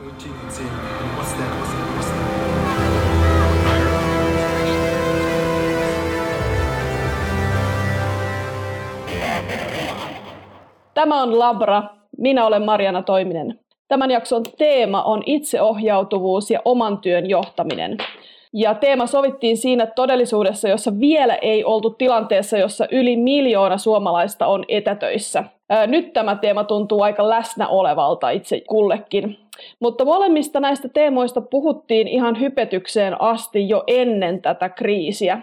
Routine insane. What's that? What's that? What's that? Tämä on Labra. Minä olen Mariana Toiminen. Tämän jakson teema on itseohjautuvuus ja oman työn johtaminen. Ja teema sovittiin siinä todellisuudessa, jossa vielä ei oltu tilanteessa, jossa yli miljoona suomalaista on etätöissä. Nyt tämä teema tuntuu aika läsnä olevalta itse kullekin. Mutta molemmista näistä teemoista puhuttiin ihan hypetykseen asti jo ennen tätä kriisiä.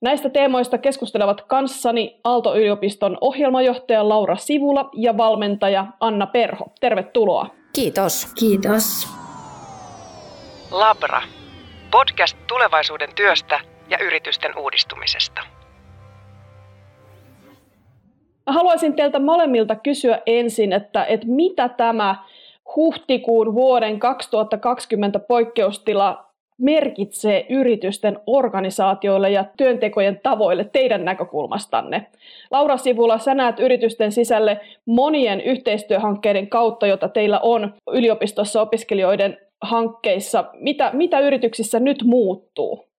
Näistä teemoista keskustelevat kanssani Aalto-yliopiston ohjelmajohtaja Laura Sivula ja valmentaja Anna Perho. Tervetuloa. Kiitos. Kiitos. Labra. Podcast tulevaisuuden työstä ja yritysten uudistumisesta. Haluaisin teiltä molemmilta kysyä ensin, että, että mitä tämä huhtikuun vuoden 2020 poikkeustila merkitsee yritysten organisaatioille ja työntekojen tavoille teidän näkökulmastanne. Laura Sivula, sä näet yritysten sisälle monien yhteistyöhankkeiden kautta, jota teillä on yliopistossa opiskelijoiden hankkeissa. Mitä, mitä yrityksissä nyt muuttuu?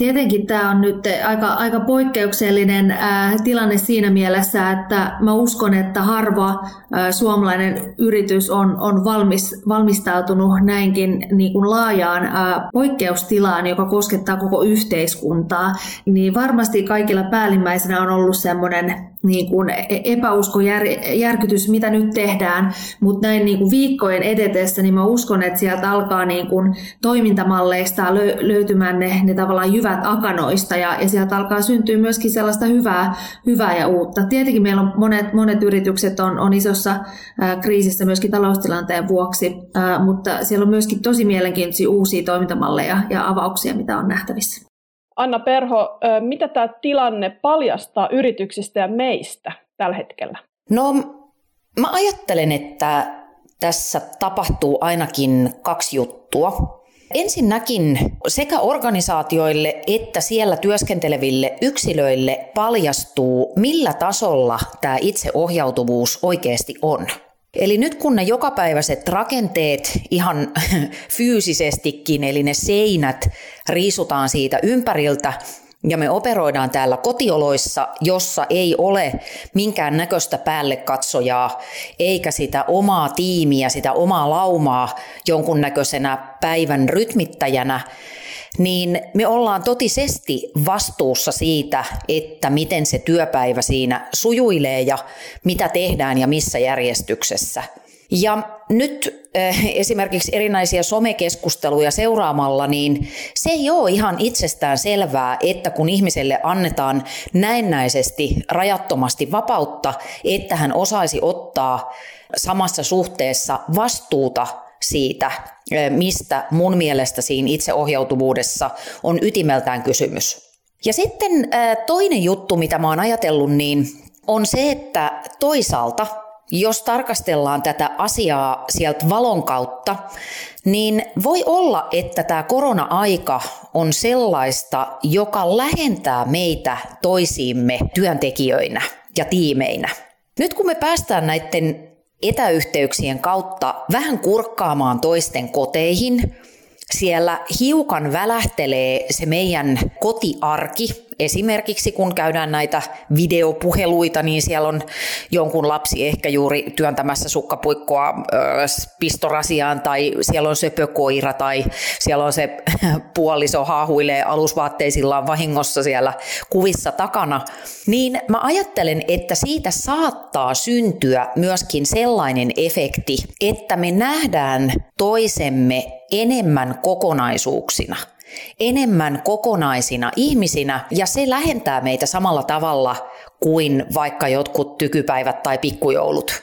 Tietenkin tämä on nyt aika, aika poikkeuksellinen ää, tilanne siinä mielessä, että mä uskon, että harva ää, suomalainen yritys on, on valmis, valmistautunut näinkin niin kuin laajaan ää, poikkeustilaan, joka koskettaa koko yhteiskuntaa. Niin varmasti kaikilla päällimmäisenä on ollut semmoinen niin kuin epäusko, jär, järkytys, mitä nyt tehdään, mutta näin niin kuin viikkojen edetessä, niin mä uskon, että sieltä alkaa niin kuin toimintamalleista lö, löytymään ne, ne tavallaan jyvät akanoista ja, ja sieltä alkaa syntyä myöskin sellaista hyvää, hyvää ja uutta. Tietenkin meillä on monet, monet yritykset on, on isossa kriisissä myöskin taloustilanteen vuoksi, mutta siellä on myöskin tosi mielenkiintoisia uusia toimintamalleja ja avauksia, mitä on nähtävissä. Anna Perho, mitä tämä tilanne paljastaa yrityksistä ja meistä tällä hetkellä? No, mä ajattelen, että tässä tapahtuu ainakin kaksi juttua. Ensinnäkin sekä organisaatioille että siellä työskenteleville yksilöille paljastuu, millä tasolla tämä itseohjautuvuus oikeasti on. Eli nyt kun ne jokapäiväiset rakenteet ihan fyysisestikin, eli ne seinät riisutaan siitä ympäriltä, ja me operoidaan täällä kotioloissa, jossa ei ole minkään näköistä päälle katsojaa, eikä sitä omaa tiimiä, sitä omaa laumaa jonkunnäköisenä päivän rytmittäjänä, niin me ollaan totisesti vastuussa siitä, että miten se työpäivä siinä sujuilee ja mitä tehdään ja missä järjestyksessä. Ja nyt äh, esimerkiksi erinäisiä somekeskusteluja seuraamalla, niin se ei ole ihan itsestään selvää, että kun ihmiselle annetaan näennäisesti rajattomasti vapautta, että hän osaisi ottaa samassa suhteessa vastuuta siitä, mistä mun mielestä siinä itseohjautuvuudessa on ytimeltään kysymys. Ja sitten toinen juttu, mitä mä oon ajatellut, niin on se, että toisaalta jos tarkastellaan tätä asiaa sieltä valon kautta, niin voi olla, että tämä korona-aika on sellaista, joka lähentää meitä toisiimme työntekijöinä ja tiimeinä. Nyt kun me päästään näiden etäyhteyksien kautta vähän kurkkaamaan toisten koteihin, siellä hiukan välähtelee se meidän kotiarki. Esimerkiksi kun käydään näitä videopuheluita, niin siellä on jonkun lapsi ehkä juuri työntämässä sukkapuikkoa pistorasiaan, tai siellä on söpökoira, tai siellä on se puoliso haahuilee alusvaatteisillaan vahingossa siellä kuvissa takana. Niin mä ajattelen, että siitä saattaa syntyä myöskin sellainen efekti, että me nähdään toisemme enemmän kokonaisuuksina, enemmän kokonaisina ihmisinä, ja se lähentää meitä samalla tavalla kuin vaikka jotkut tykypäivät tai pikkujoulut.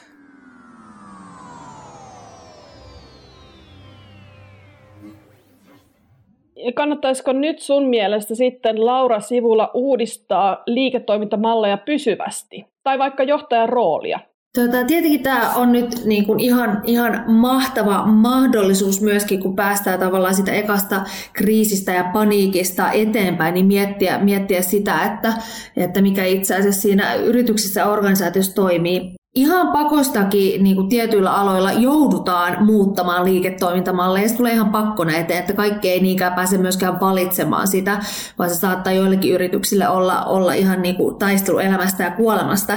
Kannattaisiko nyt sun mielestä sitten Laura Sivulla uudistaa liiketoimintamalleja pysyvästi? Tai vaikka johtajan roolia? Tota, tietenkin tämä on nyt niin kuin ihan, ihan mahtava mahdollisuus myöskin, kun päästään tavallaan sitä ekasta kriisistä ja paniikista eteenpäin, niin miettiä, miettiä sitä, että, että mikä itse asiassa siinä yrityksessä organisaatiossa toimii. Ihan pakostakin niin kuin tietyillä aloilla joudutaan muuttamaan liiketoimintamalleja. Se tulee ihan pakkona eteen, että kaikki ei niinkään pääse myöskään valitsemaan sitä, vaan se saattaa joillekin yrityksille olla, olla ihan niin kuin taistelu elämästä ja kuolemasta.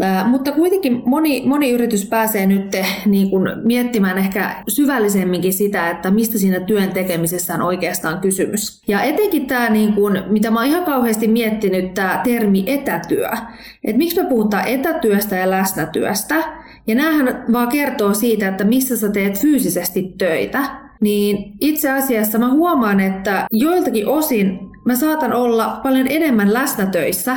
Ää, mutta kuitenkin moni, moni yritys pääsee nyt niin kuin miettimään ehkä syvällisemminkin sitä, että mistä siinä työn tekemisessä on oikeastaan kysymys. Ja etenkin tämä, niin kuin, mitä mä oon ihan kauheasti miettinyt, tämä termi etätyö. Et miksi me puhutaan etätyöstä ja läsnätyöstä? Ja näähän vaan kertoo siitä, että missä sä teet fyysisesti töitä. Niin itse asiassa mä huomaan, että joiltakin osin mä saatan olla paljon enemmän läsnätöissä,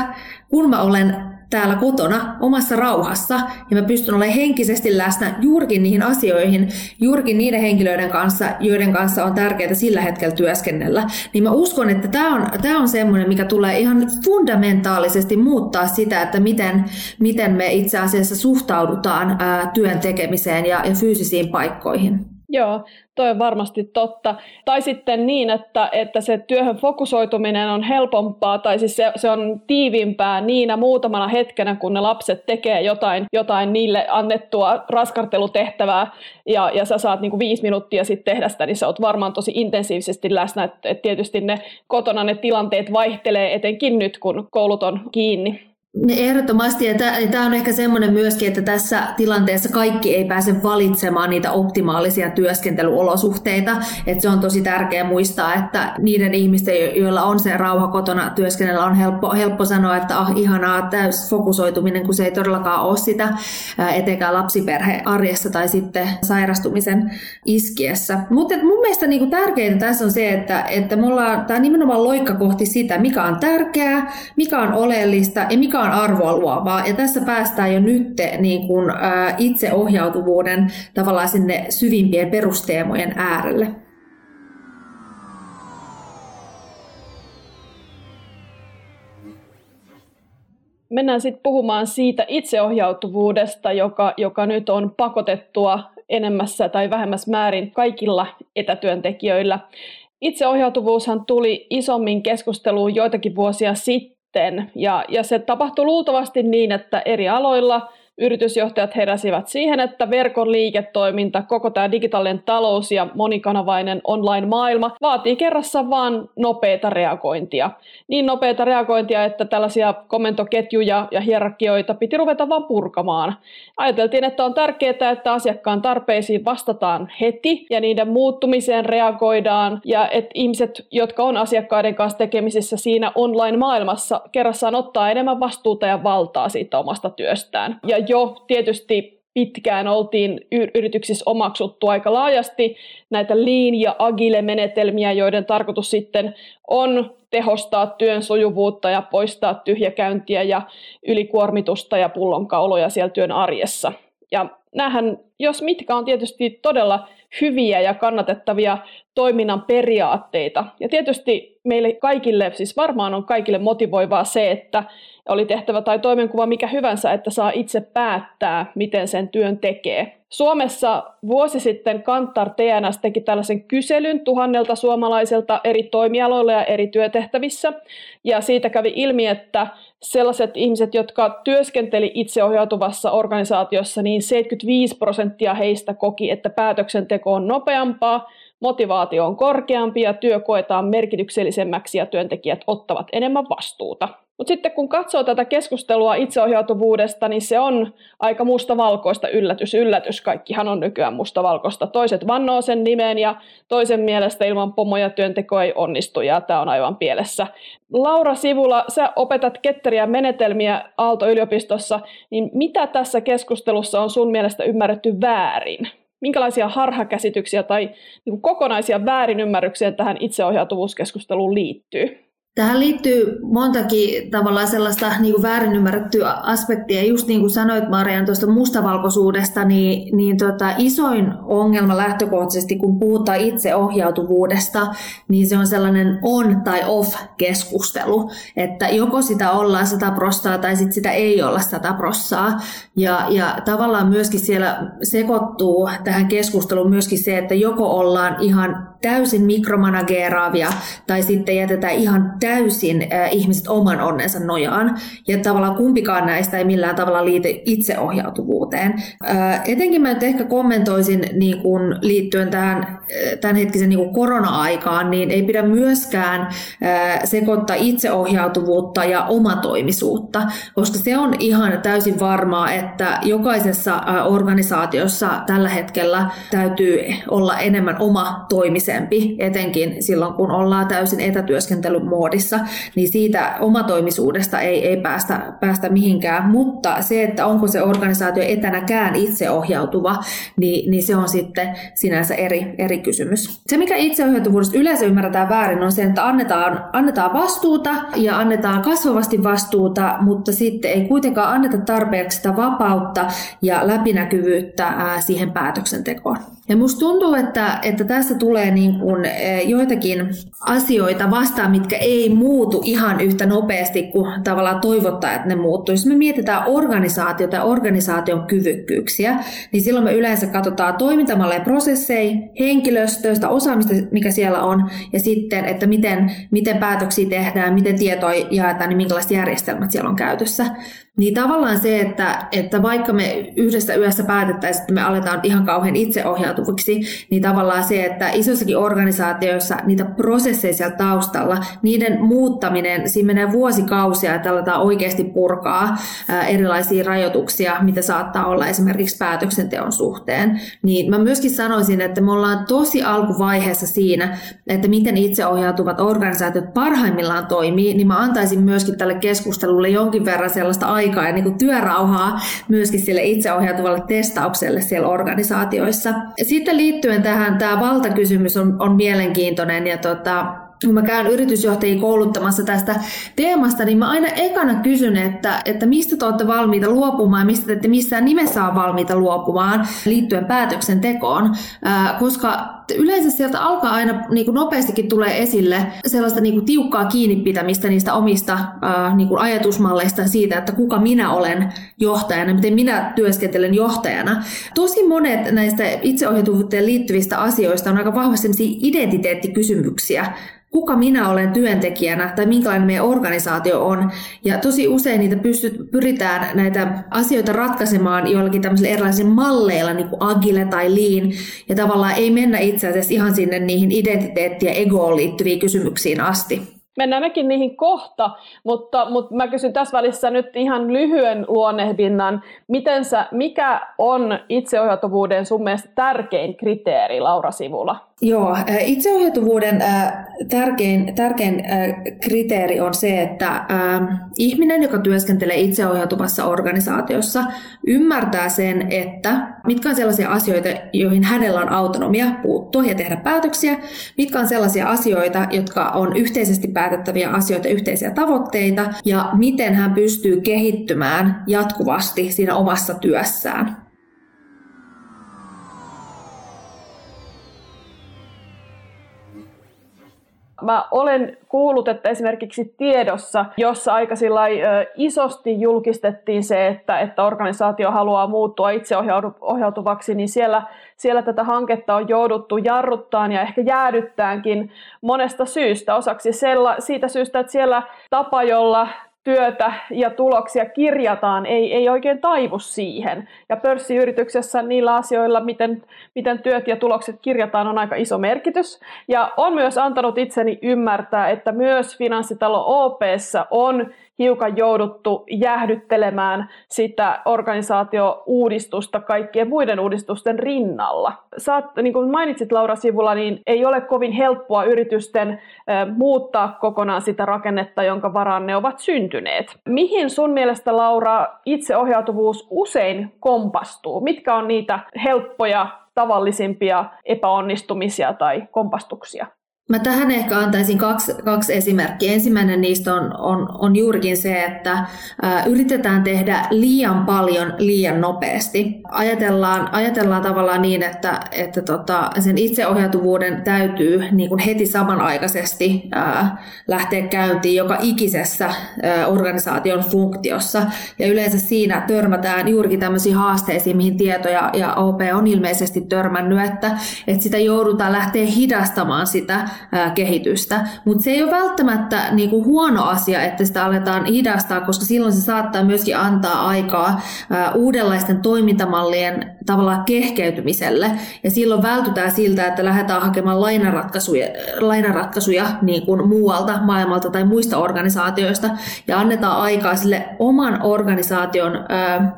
kun mä olen täällä kotona omassa rauhassa. Ja mä pystyn olemaan henkisesti läsnä juurikin niihin asioihin, juurikin niiden henkilöiden kanssa, joiden kanssa on tärkeää sillä hetkellä työskennellä, niin mä uskon, että tämä on, tää on semmoinen, mikä tulee ihan fundamentaalisesti muuttaa sitä, että miten, miten me itse asiassa suhtaudutaan ää, työn tekemiseen ja, ja fyysisiin paikkoihin. Joo, toi on varmasti totta. Tai sitten niin, että, että se työhön fokusoituminen on helpompaa, tai siis se, se on tiivimpää niinä muutamana hetkenä, kun ne lapset tekee jotain, jotain niille annettua raskartelutehtävää, ja, ja sä saat niinku viisi minuuttia sitten tehdä sitä, niin sä oot varmaan tosi intensiivisesti läsnä. Et, et tietysti ne kotona ne tilanteet vaihtelee, etenkin nyt, kun koulut on kiinni. Ehdottomasti, ja tämä on ehkä semmoinen myöskin, että tässä tilanteessa kaikki ei pääse valitsemaan niitä optimaalisia työskentelyolosuhteita, että se on tosi tärkeää muistaa, että niiden ihmisten, joilla on se rauha kotona työskennellä, on helppo, helppo sanoa, että ah, ihanaa täys fokusoituminen, kun se ei todellakaan ole sitä, etenkään lapsiperhe arjessa tai sitten sairastumisen iskiessä. Mutta mun mielestä niinku tärkeintä tässä on se, että, että me ollaan, tämä nimenomaan loikka kohti sitä, mikä on tärkeää, mikä on oleellista ja mikä on arvoa luovaa. Ja tässä päästään jo nyt niin kuin, ää, itseohjautuvuuden tavallaan sinne syvimpien perusteemojen äärelle. Mennään sitten puhumaan siitä itseohjautuvuudesta, joka, joka nyt on pakotettua enemmässä tai vähemmässä määrin kaikilla etätyöntekijöillä. Itseohjautuvuushan tuli isommin keskusteluun joitakin vuosia sitten sitten. Ja, ja se tapahtui luultavasti niin, että eri aloilla yritysjohtajat heräsivät siihen, että verkon liiketoiminta, koko tämä digitaalinen talous ja monikanavainen online-maailma vaatii kerrassa vain nopeita reagointia. Niin nopeita reagointia, että tällaisia komentoketjuja ja hierarkioita piti ruveta vaan purkamaan. Ajateltiin, että on tärkeää, että asiakkaan tarpeisiin vastataan heti ja niiden muuttumiseen reagoidaan ja että ihmiset, jotka on asiakkaiden kanssa tekemisissä siinä online-maailmassa, kerrassaan ottaa enemmän vastuuta ja valtaa siitä omasta työstään. Ja jo tietysti pitkään oltiin yrityksissä omaksuttu aika laajasti näitä lean- ja agile-menetelmiä, joiden tarkoitus sitten on tehostaa työn sujuvuutta ja poistaa tyhjäkäyntiä ja ylikuormitusta ja pullonkauloja siellä työn arjessa. Ja näähän, jos mitkä, on tietysti todella hyviä ja kannatettavia toiminnan periaatteita. Ja tietysti meille kaikille, siis varmaan on kaikille motivoivaa se, että oli tehtävä tai toimenkuva mikä hyvänsä, että saa itse päättää, miten sen työn tekee. Suomessa vuosi sitten Kantar TNS teki tällaisen kyselyn tuhannelta suomalaiselta eri toimialoilla ja eri työtehtävissä. Ja siitä kävi ilmi, että sellaiset ihmiset, jotka työskenteli itseohjautuvassa organisaatiossa, niin 75 prosenttia heistä koki, että päätöksenteko on nopeampaa, motivaatio on korkeampi ja työ koetaan merkityksellisemmäksi ja työntekijät ottavat enemmän vastuuta. Mutta sitten kun katsoo tätä keskustelua itseohjautuvuudesta, niin se on aika mustavalkoista yllätys, yllätys. Kaikkihan on nykyään mustavalkoista. Toiset vannoo sen nimeen ja toisen mielestä ilman pomoja työnteko ei onnistu ja tämä on aivan pielessä. Laura Sivula, sä opetat ketteriä menetelmiä Aalto-yliopistossa, niin mitä tässä keskustelussa on sun mielestä ymmärretty väärin? Minkälaisia harhakäsityksiä tai niin kokonaisia väärinymmärryksiä tähän itseohjautuvuuskeskusteluun liittyy? Tähän liittyy montakin tavallaan sellaista niin kuin väärin ymmärrettyä aspektia. Just niin kuin sanoit Marian tuosta mustavalkoisuudesta, niin, niin tota, isoin ongelma lähtökohtaisesti, kun puhutaan itseohjautuvuudesta, niin se on sellainen on tai off keskustelu. Että joko sitä ollaan sata prossaa tai sit sitä ei olla sata prossaa. Ja, ja tavallaan myöskin siellä sekoittuu tähän keskusteluun myöskin se, että joko ollaan ihan täysin mikromanageeraavia tai sitten jätetään ihan täysin ihmiset oman onnensa nojaan. Ja tavallaan kumpikaan näistä ei millään tavalla liity itseohjautuvuuteen. Etenkin mä nyt ehkä kommentoisin niin kuin liittyen tähän tämänhetkisen niin korona-aikaan, niin ei pidä myöskään sekoittaa itseohjautuvuutta ja omatoimisuutta, koska se on ihan täysin varmaa, että jokaisessa organisaatiossa tällä hetkellä täytyy olla enemmän oma toimisempi, etenkin silloin kun ollaan täysin etätyöskentelyn muodissa, niin siitä omatoimisuudesta ei, ei päästä, päästä mihinkään, mutta se, että onko se organisaatio etänäkään itseohjautuva, niin, niin se on sitten sinänsä eri, eri kysymys. Se, mikä itseohjautuvuudesta yleensä ymmärretään väärin, on se, että annetaan, annetaan vastuuta ja annetaan kasvavasti vastuuta, mutta sitten ei kuitenkaan anneta tarpeeksi sitä vapautta ja läpinäkyvyyttä siihen päätöksentekoon. Ja musta tuntuu, että, että tässä tulee niin kuin joitakin asioita vastaan, mitkä ei muutu ihan yhtä nopeasti kuin tavallaan toivottaa, että ne muuttuu. Jos me mietitään organisaatiota ja organisaation kyvykkyyksiä, niin silloin me yleensä katsotaan toimintamalleja prosesseja, henkilöstöistä, osaamista, mikä siellä on, ja sitten, että miten, miten päätöksiä tehdään, miten tietoa jaetaan, niin minkälaiset järjestelmät siellä on käytössä. Niin tavallaan se, että, että vaikka me yhdessä yössä päätettäisiin, että me aletaan ihan kauhean itseohjautuviksi, niin tavallaan se, että isoissakin organisaatioissa niitä prosesseja siellä taustalla, niiden muuttaminen, siinä menee vuosikausia, että aletaan oikeasti purkaa erilaisia rajoituksia, mitä saattaa olla esimerkiksi päätöksenteon suhteen. Niin mä myöskin sanoisin, että me ollaan tosi alkuvaiheessa siinä, että miten itseohjautuvat organisaatiot parhaimmillaan toimii, niin mä antaisin myöskin tälle keskustelulle jonkin verran sellaista aikaa ja niin kuin työrauhaa myöskin sille itseohjautuvalle testaukselle siellä organisaatioissa. Sitten liittyen tähän, tämä valtakysymys on, on mielenkiintoinen ja tota, kun mä käyn yritysjohtajia kouluttamassa tästä teemasta, niin mä aina ekana kysyn, että, että mistä te olette valmiita luopumaan ja mistä te ette missään nimessä ole valmiita luopumaan liittyen päätöksentekoon, koska yleensä sieltä alkaa aina niin kuin nopeastikin tulee esille sellaista niin kuin tiukkaa kiinnipitämistä niistä omista niin kuin ajatusmalleista siitä, että kuka minä olen johtajana, miten minä työskentelen johtajana. Tosi monet näistä itseohjautuvuuteen liittyvistä asioista on aika vahvasti identiteettikysymyksiä, kuka minä olen työntekijänä tai minkälainen meidän organisaatio on. Ja tosi usein niitä pystyt, pyritään näitä asioita ratkaisemaan joillakin tämmöisillä erilaisilla malleilla, niin kuin agile tai lean, ja tavallaan ei mennä itse asiassa ihan sinne niihin identiteetti- ja egoon liittyviin kysymyksiin asti. Mennään mekin niihin kohta, mutta, mutta mä kysyn tässä välissä nyt ihan lyhyen luonnehdinnan. Miten sä, mikä on itseohjautuvuuden sun mielestä tärkein kriteeri Laura Sivulla? Joo, itseohjautuvuuden tärkein, tärkein kriteeri on se, että ihminen, joka työskentelee itseohjautuvassa organisaatiossa, ymmärtää sen, että mitkä on sellaisia asioita, joihin hänellä on autonomia puuttua ja tehdä päätöksiä, mitkä on sellaisia asioita, jotka on yhteisesti päätettäviä asioita, yhteisiä tavoitteita, ja miten hän pystyy kehittymään jatkuvasti siinä omassa työssään. Mä olen kuullut, että esimerkiksi tiedossa, jossa aika isosti julkistettiin se, että, että organisaatio haluaa muuttua itseohjautuvaksi, niin siellä, siellä tätä hanketta on jouduttu jarruttaan ja ehkä jäädyttäänkin monesta syystä. Osaksi sella, siitä syystä, että siellä tapa, jolla työtä ja tuloksia kirjataan, ei, ei oikein taivu siihen. Ja pörssiyrityksessä niillä asioilla, miten, miten työt ja tulokset kirjataan, on aika iso merkitys. Ja on myös antanut itseni ymmärtää, että myös finanssitalo OPssa on hiukan jouduttu jäähdyttelemään sitä organisaatio-uudistusta kaikkien muiden uudistusten rinnalla. Saat, niin kuin mainitsit Laura sivulla, niin ei ole kovin helppoa yritysten muuttaa kokonaan sitä rakennetta, jonka varaan ne ovat syntyneet. Mihin sun mielestä, Laura, itseohjautuvuus usein kompastuu? Mitkä on niitä helppoja, tavallisimpia epäonnistumisia tai kompastuksia? Mä tähän ehkä antaisin kaksi, kaksi esimerkkiä. Ensimmäinen niistä on, on, on juurikin se, että ää, yritetään tehdä liian paljon liian nopeasti. Ajatellaan, ajatellaan tavallaan niin, että, että tota, sen itseohjautuvuuden täytyy niin kuin heti samanaikaisesti ää, lähteä käyntiin joka ikisessä ää, organisaation funktiossa. Ja yleensä siinä törmätään juurikin tämmöisiin haasteisiin, mihin tieto ja, ja OP on ilmeisesti törmännyt, että, että sitä joudutaan lähteä hidastamaan sitä kehitystä. Mutta se ei ole välttämättä niinku huono asia, että sitä aletaan hidastaa, koska silloin se saattaa myöskin antaa aikaa uudenlaisten toimintamallien tavallaan kehkeytymiselle. Ja silloin vältytään siltä, että lähdetään hakemaan lainaratkaisuja, lainaratkaisuja niin kuin muualta maailmalta tai muista organisaatioista ja annetaan aikaa sille oman organisaation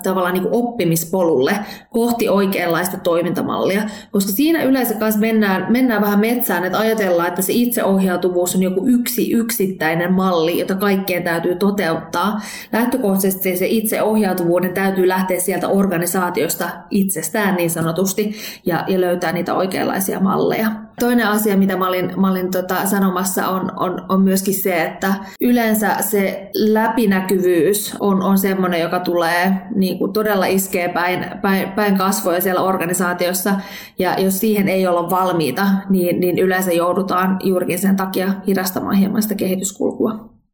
tavallaan niin kuin oppimispolulle kohti oikeanlaista toimintamallia. Koska siinä yleensä kanssa mennään, mennään vähän metsään, että ajatellaan, että se itseohjautuvuus on joku yksi yksittäinen malli, jota kaikkien täytyy toteuttaa. Lähtökohtaisesti se itseohjautuvuuden täytyy lähteä sieltä organisaatiosta itsestään niin sanotusti ja, ja löytää niitä oikeanlaisia malleja. Toinen asia, mitä mä olin, mä olin tota sanomassa, on, on, on myöskin se, että yleensä se läpinäkyvyys on, on semmoinen, joka tulee niin kuin todella iskee päin, päin, päin kasvoja siellä organisaatiossa. Ja jos siihen ei olla valmiita, niin, niin yleensä joudutaan juurikin sen takia hidastamaan hieman sitä kehityskulkua.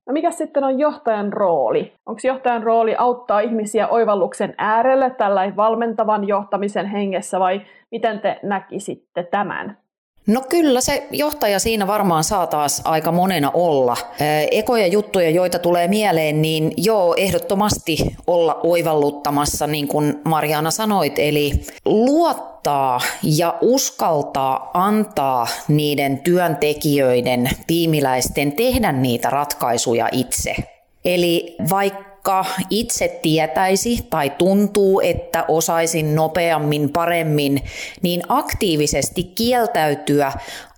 No mikä sitten on johtajan rooli? Onko johtajan rooli auttaa ihmisiä oivalluksen äärelle tällä valmentavan johtamisen hengessä vai miten te näkisitte tämän? No kyllä se johtaja siinä varmaan saa taas aika monena olla. Ekoja juttuja, joita tulee mieleen, niin joo, ehdottomasti olla oivalluttamassa, niin kuin Mariana sanoit, eli luottaa ja uskaltaa antaa niiden työntekijöiden, tiimiläisten tehdä niitä ratkaisuja itse. Eli vaikka vaikka itse tietäisi tai tuntuu, että osaisin nopeammin, paremmin, niin aktiivisesti kieltäytyä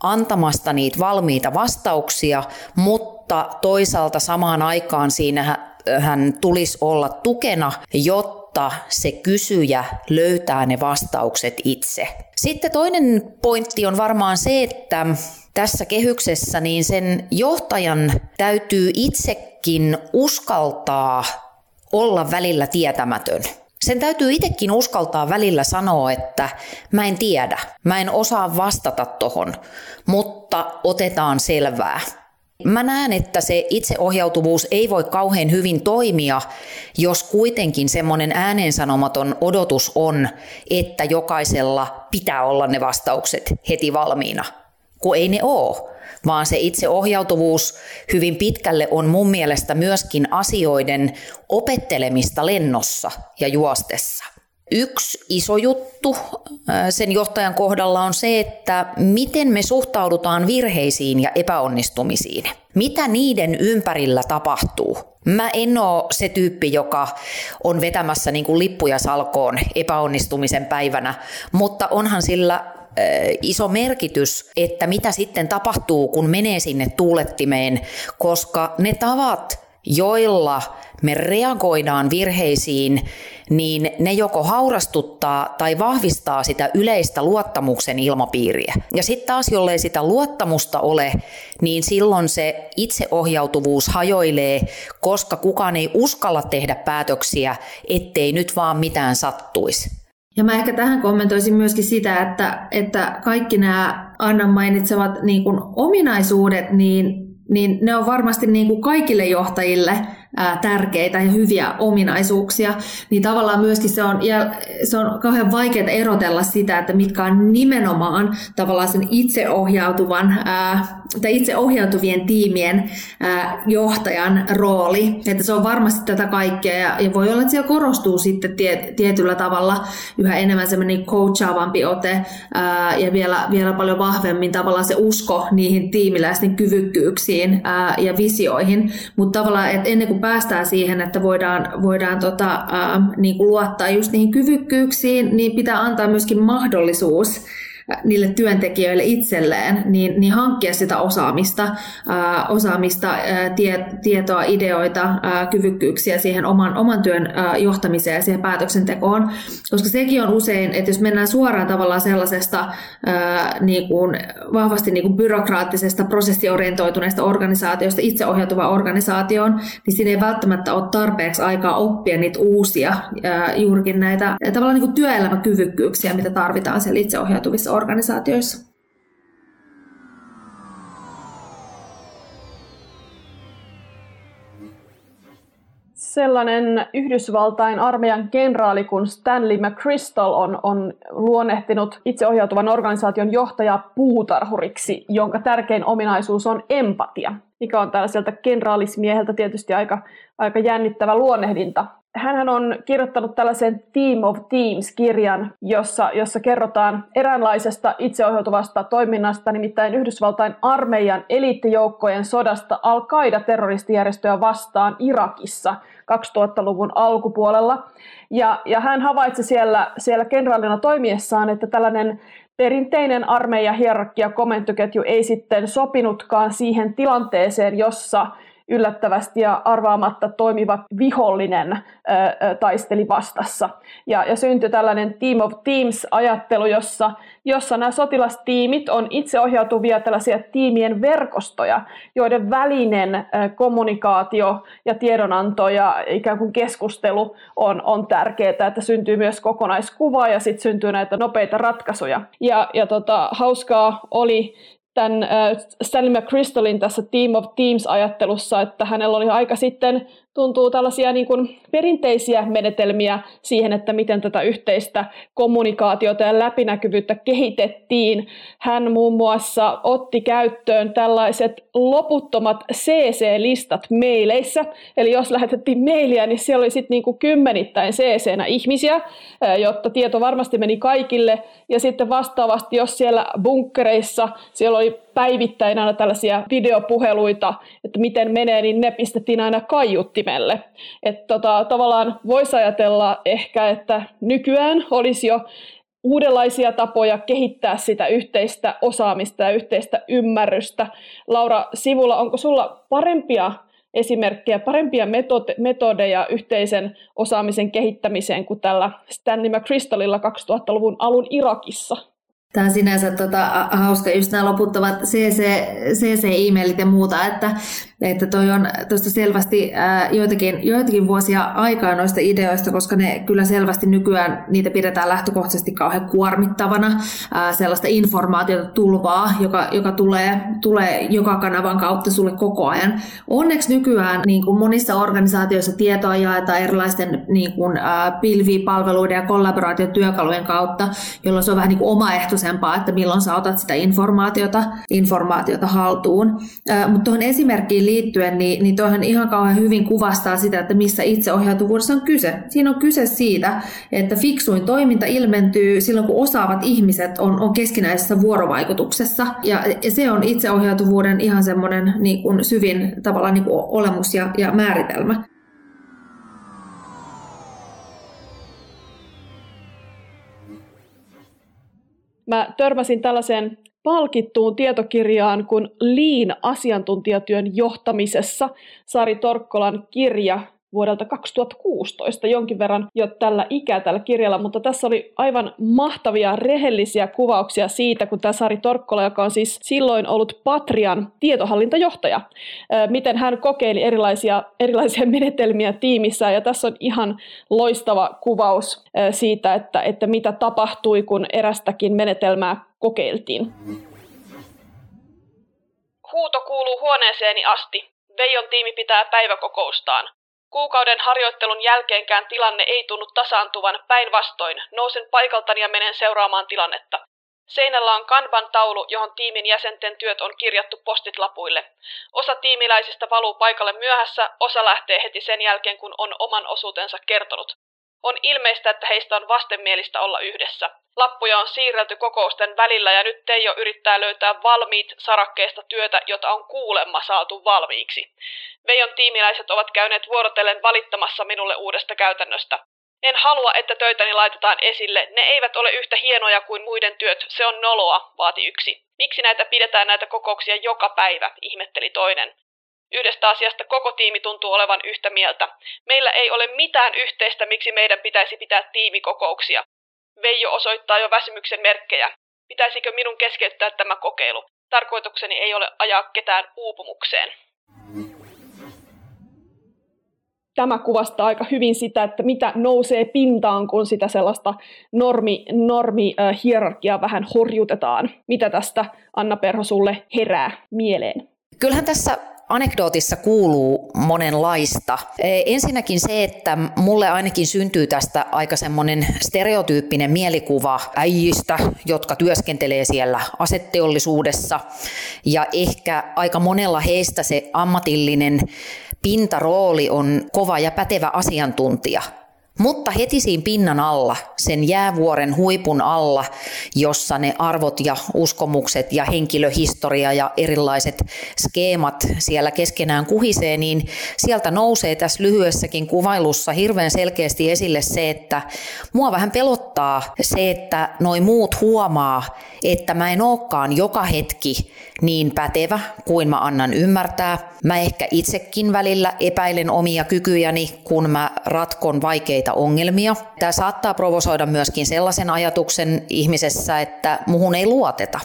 antamasta niitä valmiita vastauksia, mutta toisaalta samaan aikaan siinä hän tulisi olla tukena, jotta se kysyjä löytää ne vastaukset itse. Sitten toinen pointti on varmaan se, että tässä kehyksessä niin sen johtajan täytyy itse itsekin uskaltaa olla välillä tietämätön. Sen täytyy itsekin uskaltaa välillä sanoa, että mä en tiedä, mä en osaa vastata tohon, mutta otetaan selvää. Mä näen, että se itseohjautuvuus ei voi kauhean hyvin toimia, jos kuitenkin semmoinen ääneensanomaton odotus on, että jokaisella pitää olla ne vastaukset heti valmiina, kun ei ne ole vaan se itseohjautuvuus hyvin pitkälle on mun mielestä myöskin asioiden opettelemista lennossa ja juostessa. Yksi iso juttu sen johtajan kohdalla on se, että miten me suhtaudutaan virheisiin ja epäonnistumisiin. Mitä niiden ympärillä tapahtuu? Mä en ole se tyyppi, joka on vetämässä niin kuin lippuja salkoon epäonnistumisen päivänä, mutta onhan sillä iso merkitys, että mitä sitten tapahtuu, kun menee sinne tuulettimeen, koska ne tavat, joilla me reagoidaan virheisiin, niin ne joko haurastuttaa tai vahvistaa sitä yleistä luottamuksen ilmapiiriä. Ja sitten taas, jollei sitä luottamusta ole, niin silloin se itseohjautuvuus hajoilee, koska kukaan ei uskalla tehdä päätöksiä, ettei nyt vaan mitään sattuisi. Ja mä ehkä tähän kommentoisin myöskin sitä, että, että kaikki nämä Annan mainitsevat niin kuin ominaisuudet, niin, niin ne on varmasti niin kuin kaikille johtajille tärkeitä ja hyviä ominaisuuksia, niin tavallaan myöskin se on, ja se on kauhean vaikeaa erotella sitä, että mitkä on nimenomaan tavallaan sen itseohjautuvan tai itseohjautuvien tiimien johtajan rooli. Että se on varmasti tätä kaikkea ja, ja voi olla, että siellä korostuu sitten tie, tietyllä tavalla yhä enemmän semmoinen coachaavampi ote ja vielä, vielä paljon vahvemmin tavallaan se usko niihin tiimiläisten kyvykkyyksiin ja visioihin, mutta tavallaan, että ennen kuin päästään siihen, että voidaan, voidaan tota, ää, niin kuin luottaa just niihin kyvykkyyksiin, niin pitää antaa myöskin mahdollisuus niille työntekijöille itselleen, niin, niin hankkia sitä osaamista, ää, osaamista ää, tie, tietoa, ideoita, ää, kyvykkyyksiä siihen oman, oman työn ää, johtamiseen ja siihen päätöksentekoon, koska sekin on usein, että jos mennään suoraan tavallaan sellaisesta ää, niin kuin, vahvasti niin kuin byrokraattisesta prosessiorientoituneesta organisaatiosta itseohjautuva organisaatioon, niin siinä ei välttämättä ole tarpeeksi aikaa oppia niitä uusia ää, juurikin näitä tavallaan niin kuin työelämäkyvykkyyksiä, mitä tarvitaan siellä itseohjautuvissa organisaatioissa. sellainen Yhdysvaltain armeijan kenraali kuin Stanley McChrystal on, on luonnehtinut itseohjautuvan organisaation johtajaa puutarhuriksi, jonka tärkein ominaisuus on empatia, mikä on tällaiselta kenraalismieheltä tietysti aika, aika jännittävä luonnehdinta hän on kirjoittanut tällaisen Team of Teams-kirjan, jossa, jossa kerrotaan eräänlaisesta itseohjautuvasta toiminnasta, nimittäin Yhdysvaltain armeijan eliittijoukkojen sodasta Al-Qaida-terroristijärjestöä vastaan Irakissa 2000-luvun alkupuolella. Ja, ja hän havaitsi siellä, siellä kenraalina toimiessaan, että tällainen perinteinen armeija-hierarkia komentoketju ei sitten sopinutkaan siihen tilanteeseen, jossa yllättävästi ja arvaamatta toimiva vihollinen taisteli vastassa. Ja, ja syntyi tällainen Team of Teams-ajattelu, jossa, jossa nämä sotilastiimit on itseohjautuvia tällaisia tiimien verkostoja, joiden välinen kommunikaatio ja tiedonanto ja ikään kuin keskustelu on, on tärkeää, että syntyy myös kokonaiskuva ja sitten syntyy näitä nopeita ratkaisuja. Ja, ja tota, hauskaa oli tämän Stanley McChrystalin tässä Team of Teams-ajattelussa, että hänellä oli aika sitten tuntuu tällaisia niin kuin perinteisiä menetelmiä siihen, että miten tätä yhteistä kommunikaatiota ja läpinäkyvyyttä kehitettiin. Hän muun muassa otti käyttöön tällaiset loputtomat CC-listat maileissa. Eli jos lähetettiin mailia, niin siellä oli sitten niin kuin kymmenittäin CC-nä ihmisiä, jotta tieto varmasti meni kaikille. Ja sitten vastaavasti, jos siellä bunkkereissa siellä oli päivittäin aina tällaisia videopuheluita, että miten menee, niin ne pistettiin aina kaiuttimelle. Että tota, tavallaan voisi ajatella ehkä, että nykyään olisi jo uudenlaisia tapoja kehittää sitä yhteistä osaamista ja yhteistä ymmärrystä. Laura Sivulla, onko sulla parempia esimerkkejä, parempia metodeja yhteisen osaamisen kehittämiseen kuin tällä Stanley McChrystalilla 2000-luvun alun Irakissa? Tämä on sinänsä tota, hauska, just nämä loputtavat CC, CC-e-mailit ja muuta, että että toi on tuosta selvästi ää, joitakin, joitakin vuosia aikaa noista ideoista, koska ne kyllä selvästi nykyään niitä pidetään lähtökohtaisesti kauhean kuormittavana, ää, sellaista informaatiota tulvaa, joka, joka tulee, tulee joka kanavan kautta sulle koko ajan. Onneksi nykyään niin kuin monissa organisaatioissa tietoa jaetaan erilaisten niin kuin, ää, pilvipalveluiden ja kollaboraatiotyökalujen kautta, jolloin se on vähän niin kuin omaehtoisempaa, että milloin sä otat sitä informaatiota, informaatiota haltuun. Mutta tuohon esimerkkiin liittyen, niin, niin toihan ihan kauhean hyvin kuvastaa sitä, että missä itseohjautuvuudessa on kyse. Siinä on kyse siitä, että fiksuin toiminta ilmentyy silloin, kun osaavat ihmiset on, on keskinäisessä vuorovaikutuksessa. Ja, ja se on itseohjautuvuuden ihan semmoinen niin kuin syvin tavallaan niin kuin olemus ja, ja määritelmä. Mä törmäsin tällaiseen palkittuun tietokirjaan kuin Liin asiantuntijatyön johtamisessa. Sari Torkkolan kirja vuodelta 2016, jonkin verran jo tällä ikää tällä kirjalla, mutta tässä oli aivan mahtavia rehellisiä kuvauksia siitä, kun tämä Sari Torkkola, joka on siis silloin ollut Patrian tietohallintajohtaja, miten hän kokeili erilaisia, erilaisia menetelmiä tiimissä, ja tässä on ihan loistava kuvaus siitä, että, että mitä tapahtui, kun erästäkin menetelmää kokeiltiin. Huuto kuuluu huoneeseeni asti. Veijon tiimi pitää päiväkokoustaan. Kuukauden harjoittelun jälkeenkään tilanne ei tunnu tasaantuvan, päinvastoin nousen paikaltani ja menen seuraamaan tilannetta. Seinällä on kanban taulu, johon tiimin jäsenten työt on kirjattu postitlapuille. Osa tiimiläisistä valuu paikalle myöhässä, osa lähtee heti sen jälkeen, kun on oman osuutensa kertonut. On ilmeistä, että heistä on vastenmielistä olla yhdessä. Lappuja on siirrelty kokousten välillä ja nyt Teijo yrittää löytää valmiit sarakkeesta työtä, jota on kuulemma saatu valmiiksi. Veijon tiimiläiset ovat käyneet vuorotellen valittamassa minulle uudesta käytännöstä. En halua, että töitäni laitetaan esille. Ne eivät ole yhtä hienoja kuin muiden työt. Se on noloa, vaati yksi. Miksi näitä pidetään näitä kokouksia joka päivä, ihmetteli toinen. Yhdestä asiasta koko tiimi tuntuu olevan yhtä mieltä. Meillä ei ole mitään yhteistä, miksi meidän pitäisi pitää tiimikokouksia. Veijo osoittaa jo väsymyksen merkkejä. Pitäisikö minun keskeyttää tämä kokeilu? Tarkoitukseni ei ole ajaa ketään uupumukseen. Tämä kuvastaa aika hyvin sitä, että mitä nousee pintaan, kun sitä sellaista normi, normi äh, hierarkiaa vähän horjutetaan. Mitä tästä Anna Perho sulle herää mieleen? Kyllähän tässä anekdootissa kuuluu monenlaista. E, ensinnäkin se, että mulle ainakin syntyy tästä aika semmoinen stereotyyppinen mielikuva äijistä, jotka työskentelee siellä asetteollisuudessa. Ja ehkä aika monella heistä se ammatillinen pintarooli on kova ja pätevä asiantuntija – mutta heti siinä pinnan alla, sen jäävuoren huipun alla, jossa ne arvot ja uskomukset ja henkilöhistoria ja erilaiset skeemat siellä keskenään kuhisee, niin sieltä nousee tässä lyhyessäkin kuvailussa hirveän selkeästi esille se, että mua vähän pelottaa se, että noin muut huomaa, että mä en olekaan joka hetki niin pätevä kuin mä annan ymmärtää. Mä ehkä itsekin välillä epäilen omia kykyjäni, kun mä ratkon vaikeita ongelmia. Tämä saattaa provosoida myöskin sellaisen ajatuksen ihmisessä, että muhun ei luoteta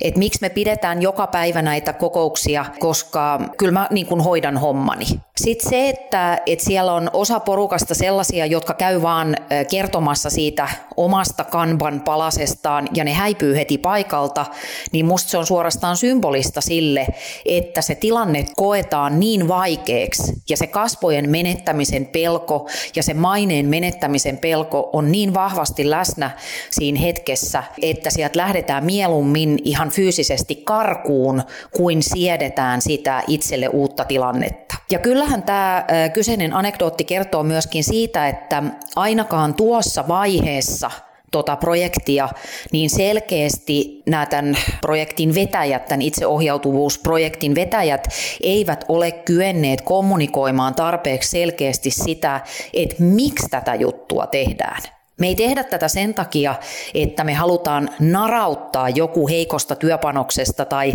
että miksi me pidetään joka päivä näitä kokouksia, koska kyllä mä niin kuin hoidan hommani. Sitten se, että, että siellä on osa porukasta sellaisia, jotka käy vaan kertomassa siitä omasta kanban palasestaan ja ne häipyy heti paikalta, niin musta se on suorastaan symbolista sille, että se tilanne koetaan niin vaikeaksi ja se kasvojen menettämisen pelko ja se maineen menettämisen pelko on niin vahvasti läsnä siinä hetkessä, että sieltä lähdetään mieluummin ihan fyysisesti karkuun kuin siedetään sitä itselle uutta tilannetta. Ja kyllähän tämä kyseinen anekdootti kertoo myöskin siitä, että ainakaan tuossa vaiheessa tota projektia, niin selkeästi nämä tämän projektin vetäjät, tämän itseohjautuvuusprojektin vetäjät, eivät ole kyenneet kommunikoimaan tarpeeksi selkeästi sitä, että miksi tätä juttua tehdään. Me ei tehdä tätä sen takia, että me halutaan narauttaa joku heikosta työpanoksesta tai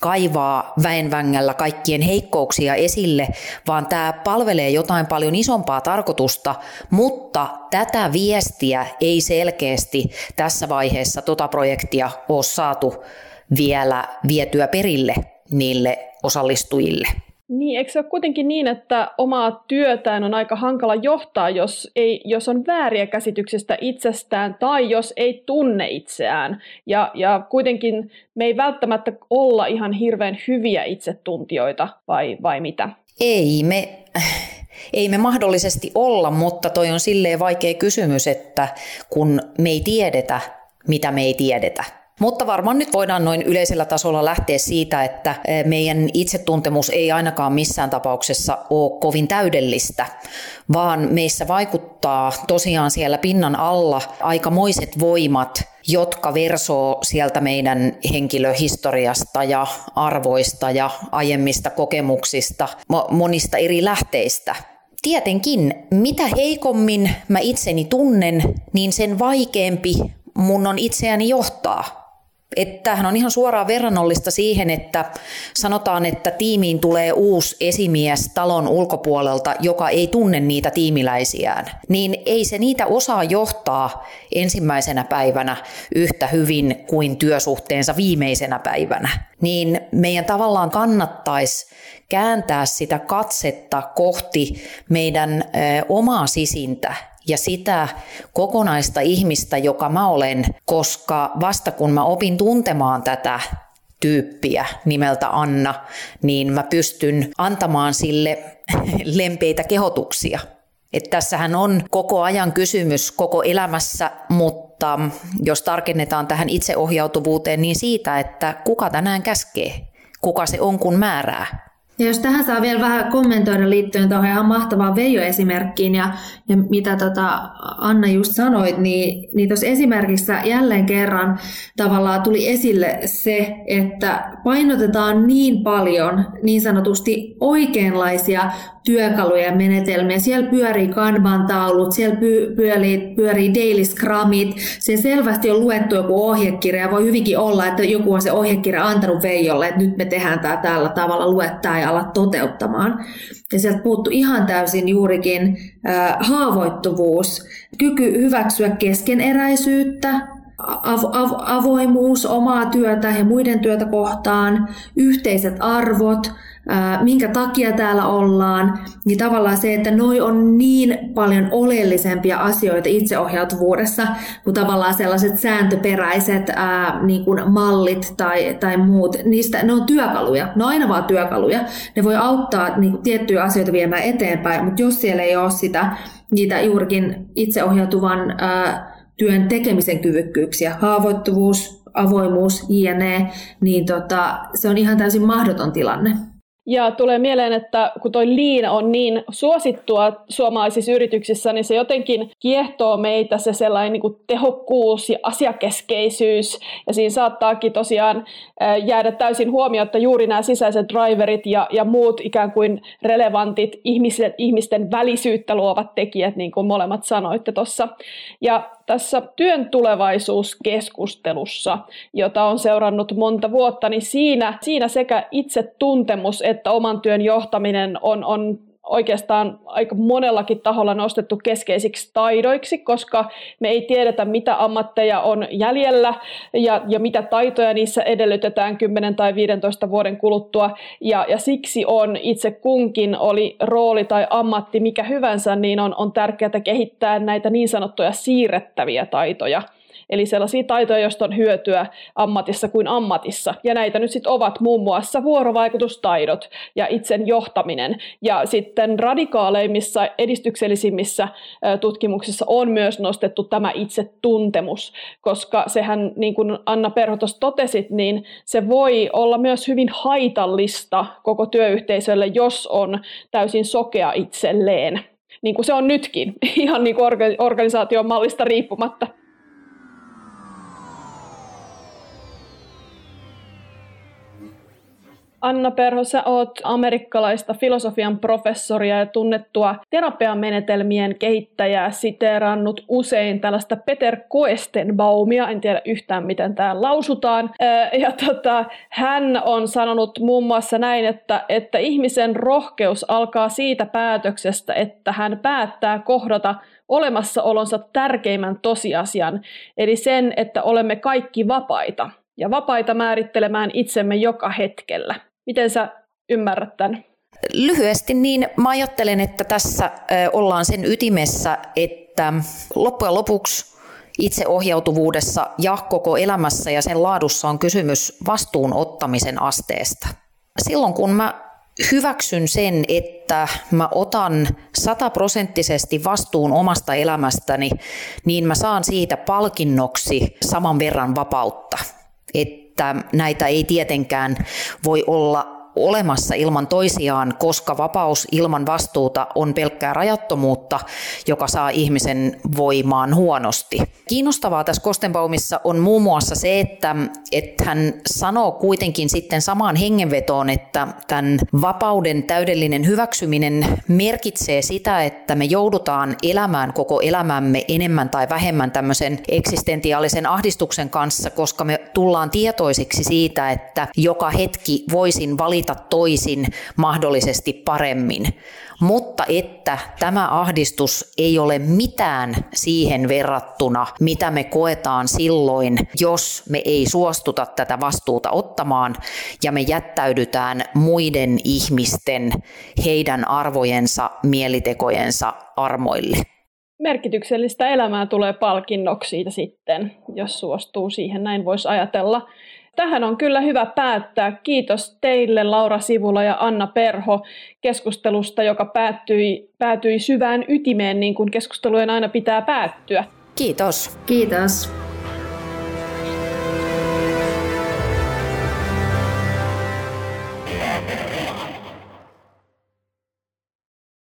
kaivaa väenvängällä kaikkien heikkouksia esille, vaan tämä palvelee jotain paljon isompaa tarkoitusta, mutta tätä viestiä ei selkeästi tässä vaiheessa tota projektia ole saatu vielä vietyä perille niille osallistujille. Niin, eikö se ole kuitenkin niin, että omaa työtään on aika hankala johtaa, jos, ei, jos on vääriä käsityksistä itsestään tai jos ei tunne itseään. Ja, ja kuitenkin me ei välttämättä olla ihan hirveän hyviä itsetuntijoita, vai, vai mitä? Ei me, ei me mahdollisesti olla, mutta toi on silleen vaikea kysymys, että kun me ei tiedetä, mitä me ei tiedetä. Mutta varmaan nyt voidaan noin yleisellä tasolla lähteä siitä, että e, meidän itsetuntemus ei ainakaan missään tapauksessa ole kovin täydellistä, vaan meissä vaikuttaa tosiaan siellä pinnan alla aikamoiset voimat, jotka versoo sieltä meidän henkilöhistoriasta ja arvoista ja aiemmista kokemuksista, monista eri lähteistä. Tietenkin, mitä heikommin mä itseni tunnen, niin sen vaikeampi mun on itseäni johtaa. Että tämähän on ihan suoraan verrannollista siihen, että sanotaan, että tiimiin tulee uusi esimies talon ulkopuolelta, joka ei tunne niitä tiimiläisiään. Niin ei se niitä osaa johtaa ensimmäisenä päivänä yhtä hyvin kuin työsuhteensa viimeisenä päivänä. Niin meidän tavallaan kannattaisi kääntää sitä katsetta kohti meidän ö, omaa sisintä ja sitä kokonaista ihmistä, joka mä olen, koska vasta kun mä opin tuntemaan tätä tyyppiä nimeltä Anna, niin mä pystyn antamaan sille lempeitä kehotuksia. Että tässähän on koko ajan kysymys koko elämässä, mutta jos tarkennetaan tähän itseohjautuvuuteen, niin siitä, että kuka tänään käskee, kuka se on kun määrää. Ja jos tähän saa vielä vähän kommentoida liittyen tuohon ihan mahtavaan Veijo-esimerkkiin ja, ja mitä tota Anna just sanoit, niin, niin tuossa esimerkissä jälleen kerran tavallaan tuli esille se, että painotetaan niin paljon niin sanotusti oikeanlaisia työkaluja ja menetelmiä. Siellä pyörii Kanban-taulut, siellä pyörii, pyörii daily scrumit. Se selvästi on luettu joku ohjekirja. Voi hyvinkin olla, että joku on se ohjekirja antanut Veijolle, että nyt me tehdään tämä tällä tavalla, luettaa ja ala toteuttamaan. Ja sieltä puuttu ihan täysin juurikin äh, haavoittuvuus, kyky hyväksyä keskeneräisyyttä, avo, avo, avoimuus omaa työtä ja muiden työtä kohtaan, yhteiset arvot, minkä takia täällä ollaan, niin tavallaan se, että noi on niin paljon oleellisempia asioita itseohjautuvuudessa kuin tavallaan sellaiset sääntöperäiset ää, niin kuin mallit tai, tai muut. Niistä, ne on työkaluja, ne on aina vaan työkaluja. Ne voi auttaa niin kuin, tiettyjä asioita viemään eteenpäin, mutta jos siellä ei ole sitä, niitä juurikin itseohjautuvan ää, työn tekemisen kyvykkyyksiä, haavoittuvuus, avoimuus, jne, niin tota, se on ihan täysin mahdoton tilanne. Ja tulee mieleen, että kun toi liina on niin suosittua suomalaisissa yrityksissä, niin se jotenkin kiehtoo meitä se sellainen niin kuin tehokkuus ja asiakeskeisyys. Ja siinä saattaakin tosiaan jäädä täysin huomiota juuri nämä sisäiset driverit ja, ja muut ikään kuin relevantit ihmisten, ihmisten välisyyttä luovat tekijät, niin kuin molemmat sanoitte tuossa. Ja tässä työn tulevaisuuskeskustelussa, jota on seurannut monta vuotta, niin siinä, siinä sekä itse tuntemus että oman työn johtaminen on, on oikeastaan aika monellakin taholla nostettu keskeisiksi taidoiksi, koska me ei tiedetä, mitä ammatteja on jäljellä ja, ja mitä taitoja niissä edellytetään 10 tai 15 vuoden kuluttua. Ja, ja siksi on itse kunkin, oli rooli tai ammatti mikä hyvänsä, niin on, on tärkeää kehittää näitä niin sanottuja siirrettäviä taitoja – Eli sellaisia taitoja, joista on hyötyä ammatissa kuin ammatissa. Ja näitä nyt sitten ovat muun muassa vuorovaikutustaidot ja itsen johtaminen. Ja sitten radikaaleimmissa, edistyksellisimmissä tutkimuksissa on myös nostettu tämä itse tuntemus, koska sehän, niin kuin Anna Perho tuossa totesit, niin se voi olla myös hyvin haitallista koko työyhteisölle, jos on täysin sokea itselleen niin kuin se on nytkin, ihan niin kuin organisaation mallista riippumatta. Anna Perho, sä oot amerikkalaista filosofian professoria ja tunnettua terapiamenetelmien kehittäjää. Siteerannut usein tällaista Peter Koestenbaumia, en tiedä yhtään miten tämä lausutaan. Ja tota, hän on sanonut muun muassa näin, että, että ihmisen rohkeus alkaa siitä päätöksestä, että hän päättää kohdata olemassaolonsa tärkeimmän tosiasian, eli sen, että olemme kaikki vapaita ja vapaita määrittelemään itsemme joka hetkellä. Miten sä ymmärrät tämän? Lyhyesti niin mä ajattelen, että tässä ollaan sen ytimessä, että loppujen lopuksi itseohjautuvuudessa ja koko elämässä ja sen laadussa on kysymys vastuun ottamisen asteesta. Silloin kun mä hyväksyn sen, että mä otan sataprosenttisesti vastuun omasta elämästäni, niin mä saan siitä palkinnoksi saman verran vapautta. Et että näitä ei tietenkään voi olla olemassa ilman toisiaan, koska vapaus ilman vastuuta on pelkkää rajattomuutta, joka saa ihmisen voimaan huonosti. Kiinnostavaa tässä Kostenbaumissa on muun muassa se, että, että hän sanoo kuitenkin sitten samaan hengenvetoon, että tämän vapauden täydellinen hyväksyminen merkitsee sitä, että me joudutaan elämään koko elämämme enemmän tai vähemmän tämmöisen eksistentiaalisen ahdistuksen kanssa, koska me tullaan tietoisiksi siitä, että joka hetki voisin valita valita toisin mahdollisesti paremmin, mutta että tämä ahdistus ei ole mitään siihen verrattuna, mitä me koetaan silloin, jos me ei suostuta tätä vastuuta ottamaan ja me jättäydytään muiden ihmisten, heidän arvojensa, mielitekojensa armoille. Merkityksellistä elämää tulee palkinnoksi siitä sitten, jos suostuu siihen, näin voisi ajatella tähän on kyllä hyvä päättää. Kiitos teille Laura Sivula ja Anna Perho keskustelusta, joka päättyi, päätyi syvään ytimeen, niin kuin keskustelujen aina pitää päättyä. Kiitos. Kiitos.